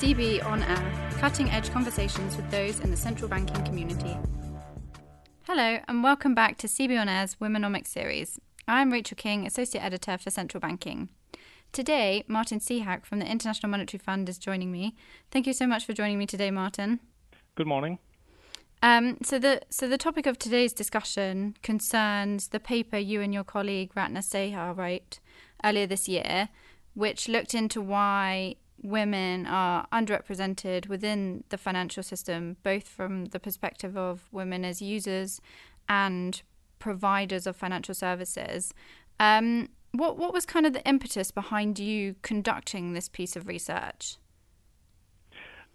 CB On Air, cutting edge conversations with those in the central banking community. Hello, and welcome back to CB On Air's Womenomics series. I'm Rachel King, Associate Editor for Central Banking. Today, Martin Cihak from the International Monetary Fund is joining me. Thank you so much for joining me today, Martin. Good morning. Um, so the so the topic of today's discussion concerns the paper you and your colleague Ratna Sahay wrote earlier this year, which looked into why women are underrepresented within the financial system, both from the perspective of women as users and providers of financial services. Um, what what was kind of the impetus behind you conducting this piece of research?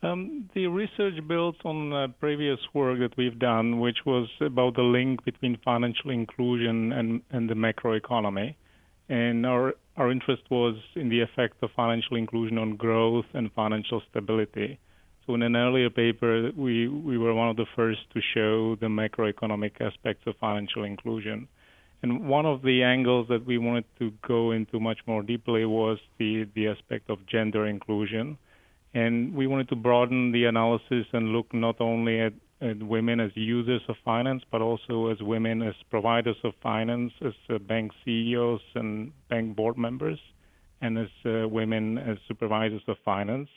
Um, the research builds on uh, previous work that we've done, which was about the link between financial inclusion and, and the macroeconomy. And our our interest was in the effect of financial inclusion on growth and financial stability. So in an earlier paper, we, we were one of the first to show the macroeconomic aspects of financial inclusion. And one of the angles that we wanted to go into much more deeply was the, the aspect of gender inclusion. And we wanted to broaden the analysis and look not only at women as users of finance, but also as women as providers of finance, as uh, bank CEOs and bank board members, and as uh, women as supervisors of finance.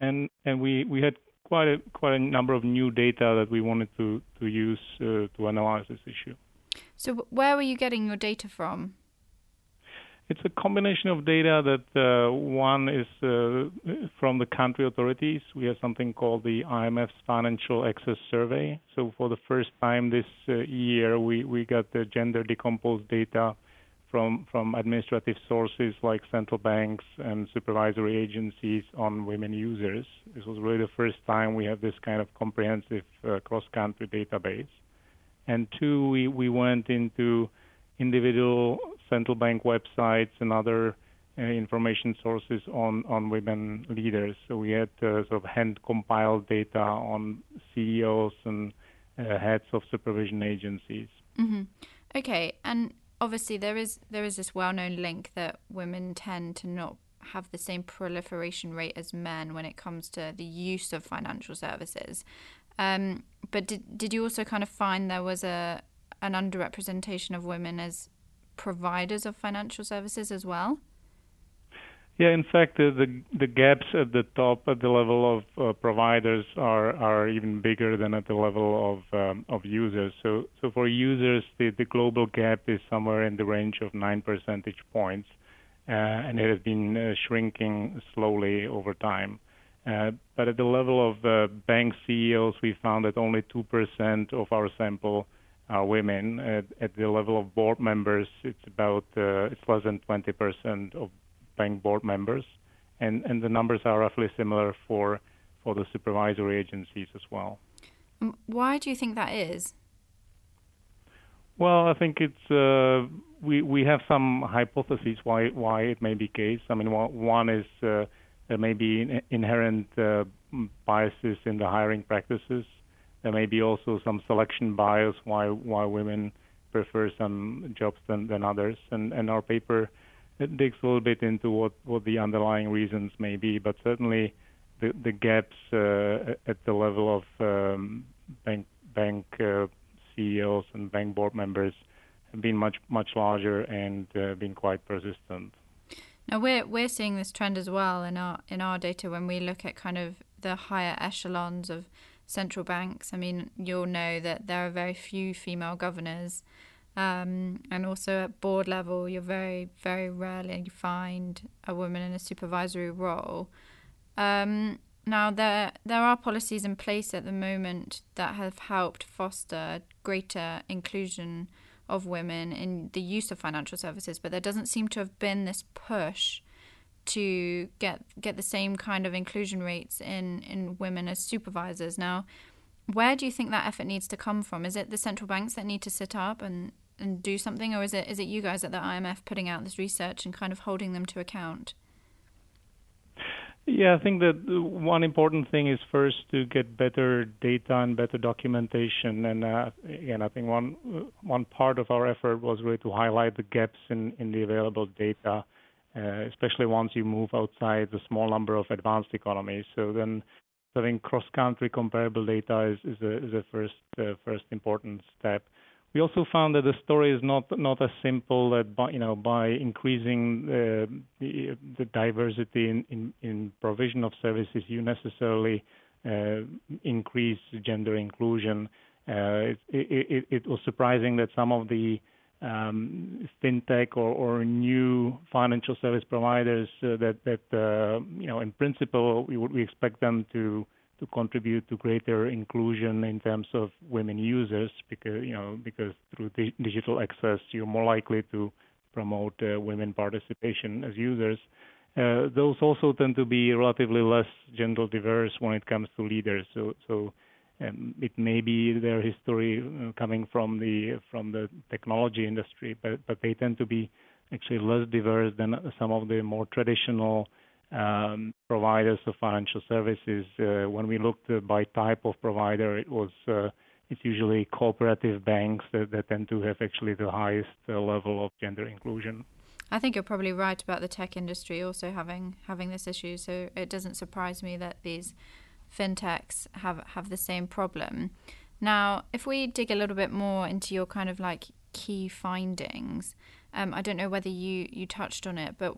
And and we we had quite a quite a number of new data that we wanted to to use uh, to analyze this issue. So where were you getting your data from? It's a combination of data that uh, one is uh, from the country authorities. We have something called the IMF's Financial Access Survey. So for the first time this uh, year, we, we got the gender decomposed data from from administrative sources like central banks and supervisory agencies on women users. This was really the first time we have this kind of comprehensive cross-country database. And two, we, we went into individual central bank websites and other uh, information sources on, on women leaders. So we had uh, sort of hand compiled data on CEOs and uh, heads of supervision agencies. Mm-hmm. Okay, and obviously there is there is this well known link that women tend to not have the same proliferation rate as men when it comes to the use of financial services. Um, but did did you also kind of find there was a an underrepresentation of women as providers of financial services as well? Yeah, in fact, the the, the gaps at the top, at the level of uh, providers, are are even bigger than at the level of um, of users. So so for users, the the global gap is somewhere in the range of nine percentage points, uh, and it has been uh, shrinking slowly over time. Uh, but at the level of uh, bank CEOs, we found that only two percent of our sample are women. At, at the level of board members, it's about uh, it's less than 20% of bank board members, and and the numbers are roughly similar for for the supervisory agencies as well. Um, why do you think that is? Well, I think it's uh, we we have some hypotheses why why it may be case. I mean, one is uh, there may be inherent uh, biases in the hiring practices there may be also some selection bias why why women prefer some jobs than, than others. And, and our paper digs a little bit into what, what the underlying reasons may be, but certainly the, the gaps uh, at the level of um, bank bank uh, CEOs and bank board members have been much much larger and uh, been quite persistent. Now we're we're seeing this trend as well in our in our data when we look at kind of the higher echelons of central banks. I mean, you'll know that there are very few female governors. Um, and also at board level, you're very, very rarely find a woman in a supervisory role. Um, now, there there are policies in place at the moment that have helped foster greater inclusion of women in the use of financial services, but there doesn't seem to have been this push to get get the same kind of inclusion rates in in women as supervisors. Now, where do you think that effort needs to come from? Is it the central banks that need to sit up and and do something, or is it is it you guys at the IMF putting out this research and kind of holding them to account? Yeah, I think that one important thing is first to get better data and better documentation. And uh, again, I think one one part of our effort was really to highlight the gaps in, in the available data especially once you move outside the small number of advanced economies. So then having cross-country comparable data is, a, uh, first important step. We also found that the story is not not as simple that by you know by increasing uh, the, diversity in, provision of services, you necessarily uh, increase gender inclusion. Uh, it, was surprising that some of the fintech or, new financial service providers uh, that that uh, you know in principle we expect them to to contribute to greater inclusion in terms of women users because you know because through di- digital access you're more likely to promote uh, women participation as users. Those also tend to be relatively less gender diverse when it comes to leaders. So so um, it may be their history uh, coming from the from the technology industry, but they tend to be actually less diverse than some of the more traditional um, providers of financial services. Uh, when we looked uh, by type of provider, it was it's usually cooperative banks that, tend to have actually the highest level of gender inclusion. I think you're probably right about the tech industry also having having this issue. So it doesn't surprise me that these fintechs have have the same problem. Now, if we dig a little bit more into your kind of like key findings, um, I don't know whether you you touched on it, but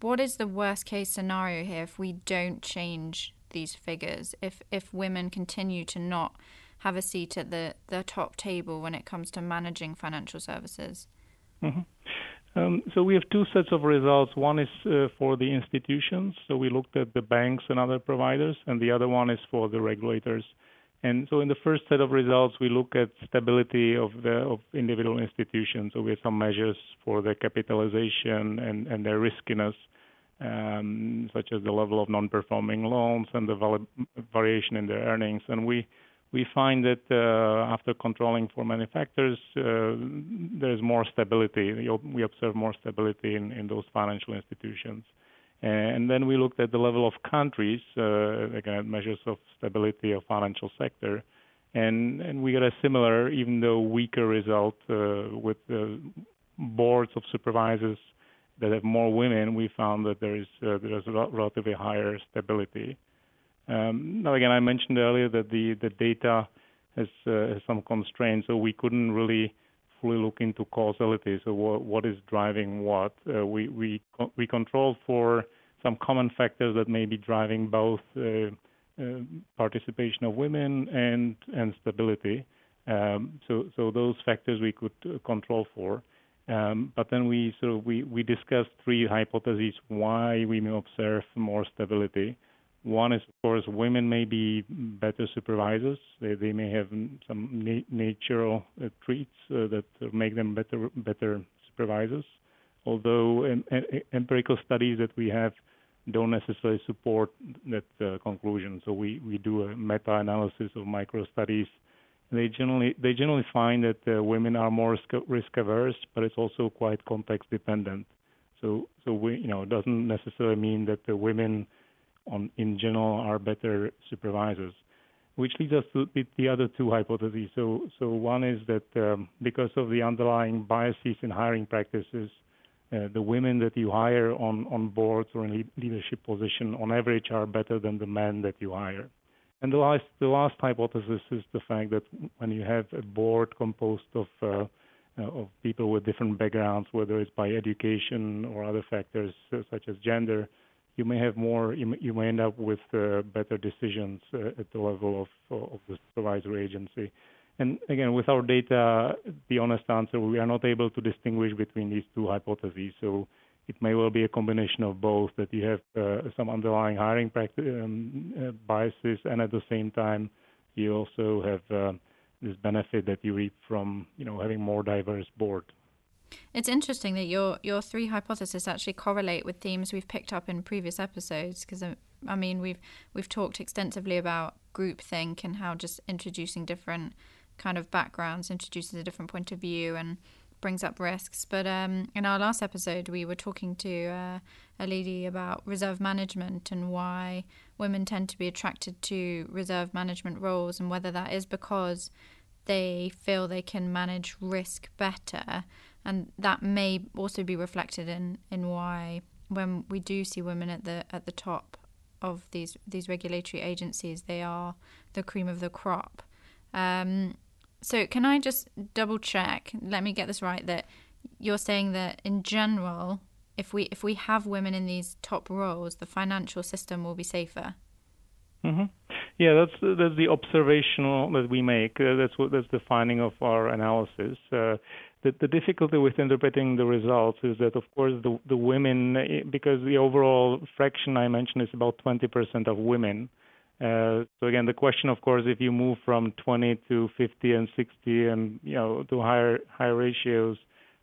what is the worst case scenario here if we don't change these figures? If if women continue to not have a seat at the, the top table when it comes to managing financial services? Mm-hmm. Um, so we have two sets of results. One is uh, for the institutions, so we looked at the banks and other providers, and the other one is for the regulators. And so in the first set of results, we look at stability of the of individual institutions. So we have some measures for their capitalization and, and their riskiness, um, such as the level of non-performing loans and the variation in their earnings. And we we find that uh, after controlling for many factors, uh, there's more stability. We observe more stability in, those financial institutions. And then we looked at the level of countries, uh, again, measures of stability of financial sector. And, we got a similar, even though weaker result with the boards of supervisors that have more women. We found that there is relatively higher stability. Um, now, again, I mentioned earlier that the the data has, uh, has some constraints, so we couldn't really fully look into causality. So what, what is driving what? Uh, we we we control for some common factors that may be driving both uh, participation of women and and stability. Um, so so those factors we could control for. Um, but then we sort of we, we discussed three hypotheses why we may observe more stability. One is, of course, women may be better supervisors. They, they may have some na- natural uh, traits uh, that make them better better supervisors. Although em- em- empirical studies that we have don't necessarily support that uh, conclusion. So we, we do a meta-analysis of micro studies. They generally they generally find that uh, women are more risk averse, but it's also quite context dependent. So so we you know it doesn't necessarily mean that the women on, in general are better supervisors, which leads us to the other two hypotheses. So, so one is that um, because of the underlying biases in hiring practices, uh, the women that you hire on, on boards or in leadership position on average are better than the men that you hire. And the last, the last hypothesis is the fact that when you have a board composed of uh, uh, of people with different backgrounds, whether it's by education or other factors uh, such as gender, you may have more, you may, end up with uh, better decisions uh, at the level of, of the supervisory agency. And again, with our data, the honest answer, we are not able to distinguish between these two hypotheses. So it may well be a combination of both, that you have uh, some underlying hiring practice, um, biases, and at the same time, you also have this benefit that you reap from, you know, having more diverse board. It's interesting that your your three hypotheses actually correlate with themes we've picked up in previous episodes because uh, I mean we've we've talked extensively about groupthink and how just introducing different kind of backgrounds introduces a different point of view and brings up risks. But um, in our last episode, we were talking to uh, a lady about reserve management and why women tend to be attracted to reserve management roles and whether that is because they feel they can manage risk better and that may also be reflected in in why when we do see women at the at the top of these these regulatory agencies, they are the cream of the crop. Um, so can I just double check? Let me get this right. That you're saying that in general, if we if we have women in these top roles, the financial system will be safer. Mm-hmm. Yeah, that's that's the observational that we make. Uh, that's what that's the finding of our analysis. Uh, the, the difficulty with interpreting the results is that, of course, the the women, because the overall fraction I mentioned is about 20% of women. Uh, so again, the question, of course, if you move from 20 to 50 and 60 and you know to higher higher ratios,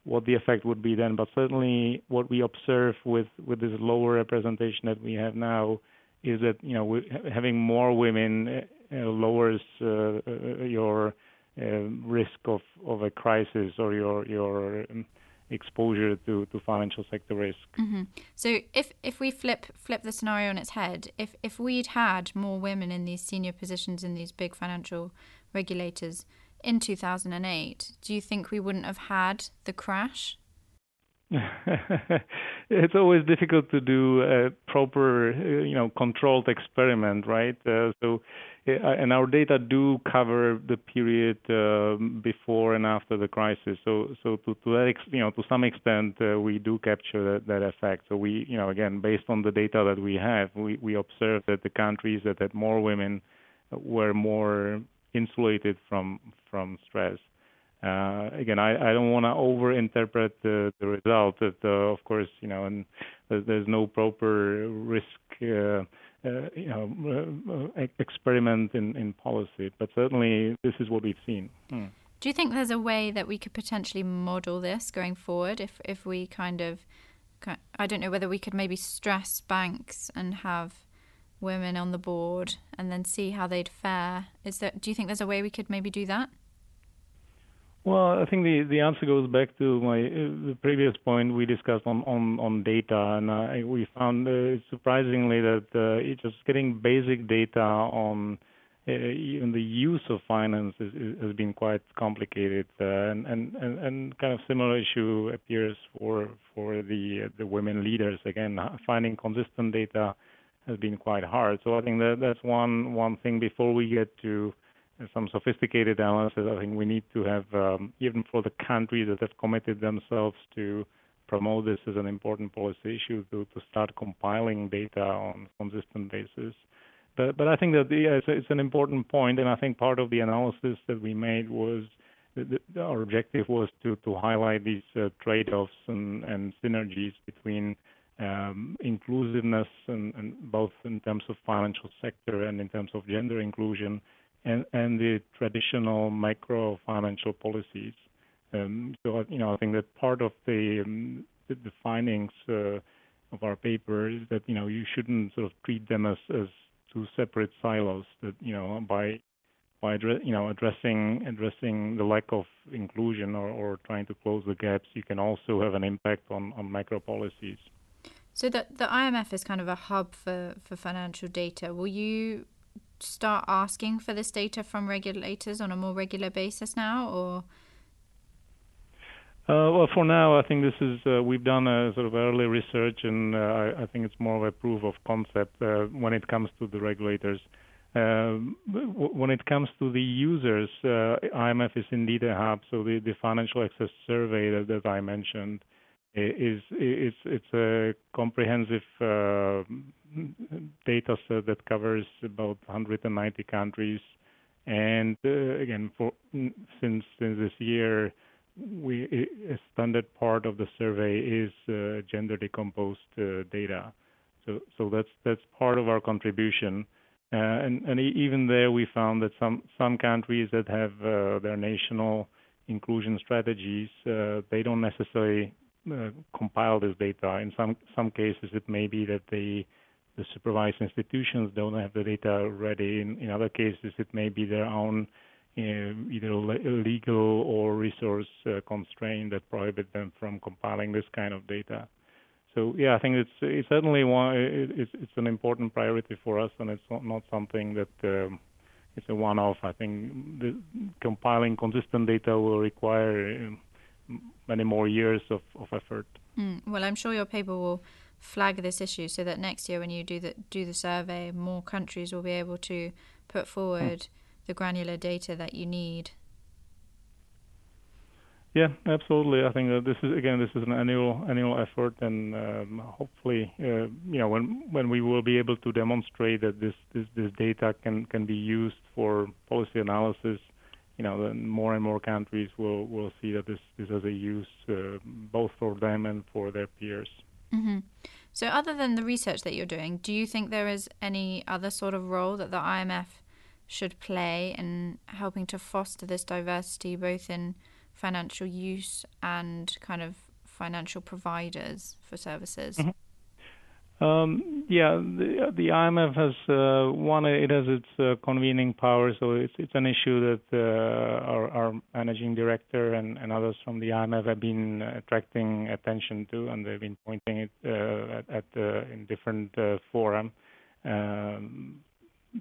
what the effect would be then. But certainly, what we observe with with this lower representation that we have now is that you know having more women uh, lowers uh, uh, your risk of of a crisis or your your um, exposure to, to financial sector risk. Mm-hmm. So if if we flip flip the scenario on its head, if if we'd had more women in these senior positions in these big financial regulators in 2008, do you think we wouldn't have had the crash it's always difficult to do a proper, you know, controlled experiment, right? Uh, so, uh, and our data do cover the period uh, before and after the crisis. So, so to, to that, ex- you know, to some extent, uh, we do capture that, that effect. So we, you know, again, based on the data that we have, we we observe that the countries that had more women were more insulated from from stress. Uh, again, I, I don't want to overinterpret the, the result. That, uh, of course, you know, and there's no proper risk, uh, uh, you know, uh, experiment in, in policy. But certainly, this is what we've seen. Hmm. Do you think there's a way that we could potentially model this going forward? If if we kind of, I don't know whether we could maybe stress banks and have women on the board and then see how they'd fare. Is that? Do you think there's a way we could maybe do that? Well, I think the, the answer goes back to my the previous point we discussed on on, on data, and uh, we found uh, surprisingly that uh, just getting basic data on uh, even the use of finance is, is, has been quite complicated, uh, and, and, and and kind of similar issue appears for for the the women leaders. Again, finding consistent data has been quite hard. So I think that that's one one thing before we get to some sophisticated analysis. I think we need to have, um, even for the countries that have committed themselves to promote this as an important policy issue, to, to start compiling data on a consistent basis. But, but I think that yeah, it's, it's an important point, and I think part of the analysis that we made was that our objective was to, to highlight these uh, trade-offs and, and synergies between um, inclusiveness and, and both in terms of financial sector and in terms of gender inclusion and, and the traditional micro-financial policies. Um, so, you know, I think that part of the, um, the, the, findings uh, of our paper is that, you know, you shouldn't sort of treat them as, as two separate silos. That, you know, by by you know addressing addressing the lack of inclusion or, or trying to close the gaps, you can also have an impact on, on macro policies. So the the IMF is kind of a hub for, for financial data. Will you start asking for this data from regulators on a more regular basis now, or? Uh, well, for now, I think this is uh, we've done a sort of early research, and uh, I, I, think it's more of a proof of concept uh, when it comes to the regulators. Um, when it comes to the users, uh, IMF is indeed a hub. So the, the financial access survey that, that I mentioned is it's it's a comprehensive uh, data set that covers about 190 countries. And uh, again, for since, since this year, we a standard part of the survey is uh, gender decomposed uh, data. So so that's that's part of our contribution. Uh, and, and even there, we found that some some countries that have uh, their national inclusion strategies, they don't necessarily compile this data. In some some cases, it may be that they the supervised institutions don't have the data ready. In, in other cases, it may be their own uh, either legal or resource uh, constraint that prohibit them from compiling this kind of data. So yeah, I think it's it's certainly one it's it's an important priority for us, and it's not, not something that um, it's a one-off. I think the, compiling consistent data will require um, many more years of, of effort. Mm, well, I'm sure your paper will flag this issue so that next year when you do the do the survey, more countries will be able to put forward mm. the granular data that you need. Yeah, absolutely. I think that this is again this is an annual annual effort, and um, hopefully, uh, you know, when when we will be able to demonstrate that this this, this data can can be used for policy analysis, you know, then more and more countries will will see that this this has a use uh, both for them and for their peers. Mm-hmm. So, other than the research that you're doing, do you think there is any other sort of role that the IMF should play in helping to foster this diversity, both in financial use and kind of financial providers for services? Mm-hmm. Um, yeah, the, the IMF has uh, one. It has its uh, convening power, so it's it's an issue that uh, our, our managing director and, and others from the IMF have been attracting attention to, and they've been pointing it uh, at, at uh, in different uh, forum. Um,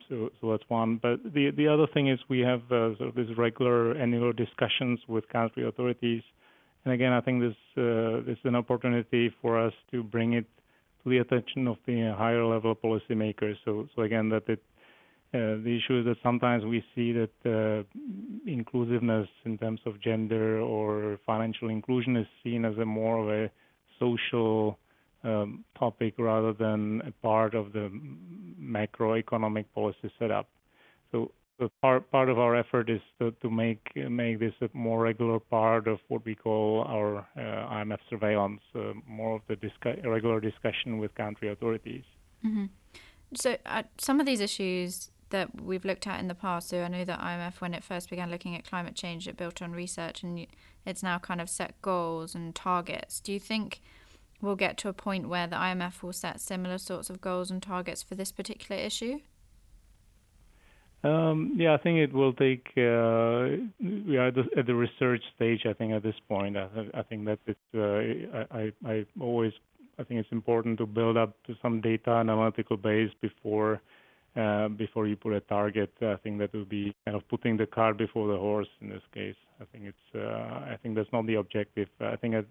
so, so that's one. But the the other thing is we have uh, sort of these regular annual discussions with country authorities, and again, I think this uh, this is an opportunity for us to bring it the attention of the higher level policymakers. So, so again, that it uh, the issue is that sometimes we see that uh, inclusiveness in terms of gender or financial inclusion is seen as a more of a social um, topic rather than a part of the macroeconomic policy setup. So part part of our effort is to, to make make this a more regular part of what we call our uh, IMF surveillance, uh, more of the discu- regular discussion with country authorities. Mm-hmm. So uh, some of these issues that we've looked at in the past. So I know that IMF, when it first began looking at climate change, it built on research, and it's now kind of set goals and targets. Do you think we'll get to a point where the IMF will set similar sorts of goals and targets for this particular issue? Um, yeah, I think it will take. Uh, we are at the, research stage. I think at this point, I, I think that it's. Uh, I, I always. I think it's important to build up to some data analytical base before uh, before you put a target. I think that would be kind of putting the cart before the horse in this case. I think it's. Uh, I think that's not the objective. I think at,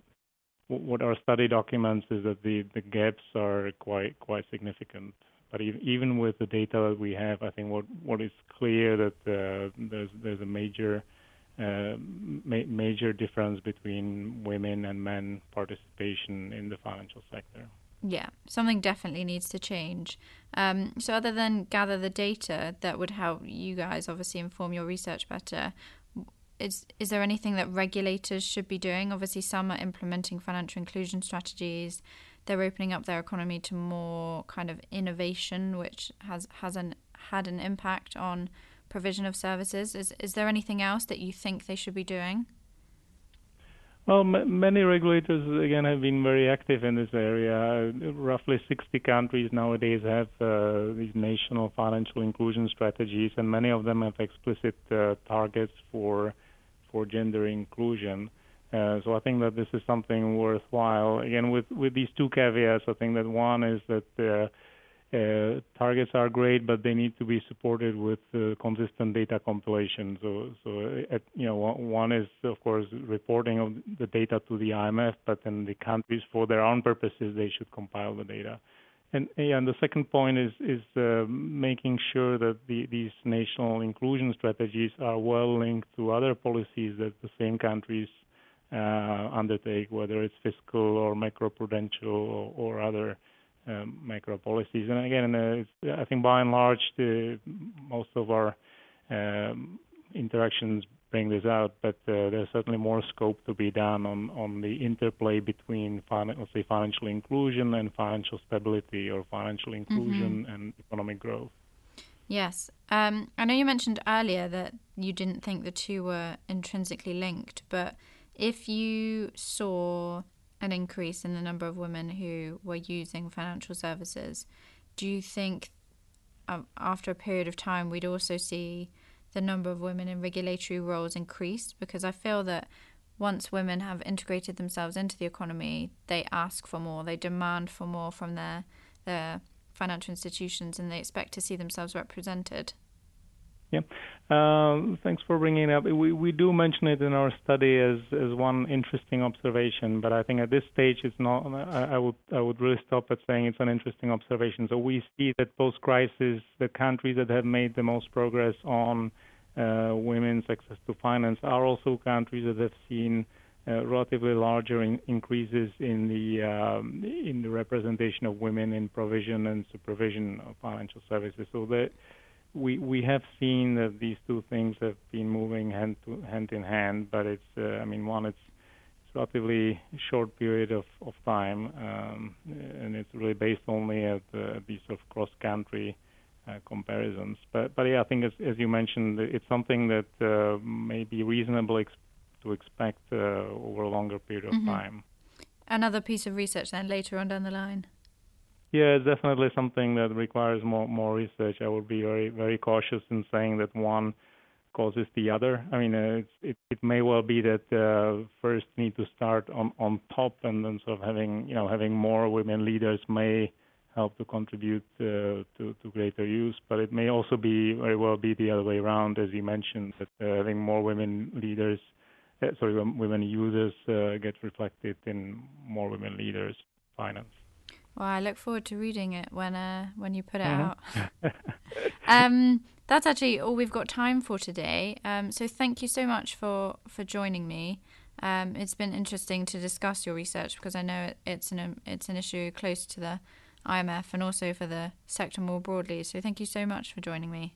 what our study documents is that the, the gaps are quite quite significant. But even with the data that we have, I think what, what is clear that uh, there's there's a major uh, ma- major difference between women and men participation in the financial sector. Yeah, something definitely needs to change. Um, so, other than gather the data that would help you guys obviously inform your research better, is is there anything that regulators should be doing? Obviously, some are implementing financial inclusion strategies. They're opening up their economy to more kind of innovation, which has has an had an impact on provision of services. Is is there anything else that you think they should be doing? Well, m- many regulators again have been very active in this area. Roughly 60 countries nowadays have uh, these national financial inclusion strategies, and many of them have explicit uh, targets for for gender inclusion. Uh, so I think that this is something worthwhile. Again, with these two caveats, I think that one is that uh, uh, targets are great, but they need to be supported with consistent data compilation. So, you know, one is of course reporting of the data to the IMF, but then the countries, for their own purposes, they should compile the data. And, and the second point is is making sure that the, these national inclusion strategies are well linked to other policies that the same countries undertake, whether it's fiscal or macroprudential or, or other um, macro policies. And again, uh, I think by and large, the, most of our um, interactions bring this out, but uh, there's certainly more scope to be done on, on the interplay between, let's say, financial inclusion and financial stability, or financial inclusion mm-hmm. and economic growth. Yes. Um, I know you mentioned earlier that you didn't think the two were intrinsically linked, but if you saw an increase in the number of women who were using financial services, do you think um, after a period of time we'd also see the number of women in regulatory roles increase because I feel that once women have integrated themselves into the economy, they ask for more, they demand for more from their their financial institutions, and they expect to see themselves represented. Yeah, Um, thanks for bringing it up. We we do mention it in our study as as one interesting observation, but I think at this stage it's not. I, I would I would really stop at saying it's an interesting observation. So we see that post-crisis, the countries that have made the most progress on uh, women's access to finance are also countries that have seen uh, relatively larger in, increases in the um, in the representation of women in provision and supervision of financial services. So that we we have seen that these two things have been moving hand to hand in hand, but it's uh, I mean one it's it's relatively short period of of time, um, and it's really based only at uh, these sort of cross country uh, comparisons. But but yeah, I think as as you mentioned, it's something that uh, may be reasonable ex- to expect uh, over a longer period of mm-hmm. time. Another piece of research then later on down the line. Yeah, it's definitely something that requires more more research. I would be very very cautious in saying that one causes the other. I mean, uh, it it may well be that uh, first need to start on on top, and then sort of having you know having more women leaders may help to contribute uh, to to greater use. But it may also be very well be the other way around, as you mentioned, that uh, having more women leaders, uh, sorry, women users uh, get reflected in more women leaders finance. Well, I look forward to reading it when uh, when you put it mm-hmm. out. um, that's actually all we've got time for today. Um, so thank you so much for for joining me. Um, it's been interesting to discuss your research because I know it's an it's an issue close to the IMF and also for the sector more broadly. So thank you so much for joining me.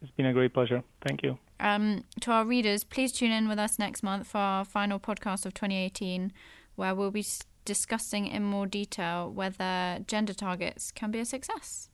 It's been a great pleasure. Thank you. Um, to our readers, please tune in with us next month for our final podcast of 2018, where we'll be discussing in more detail whether gender targets can be a success.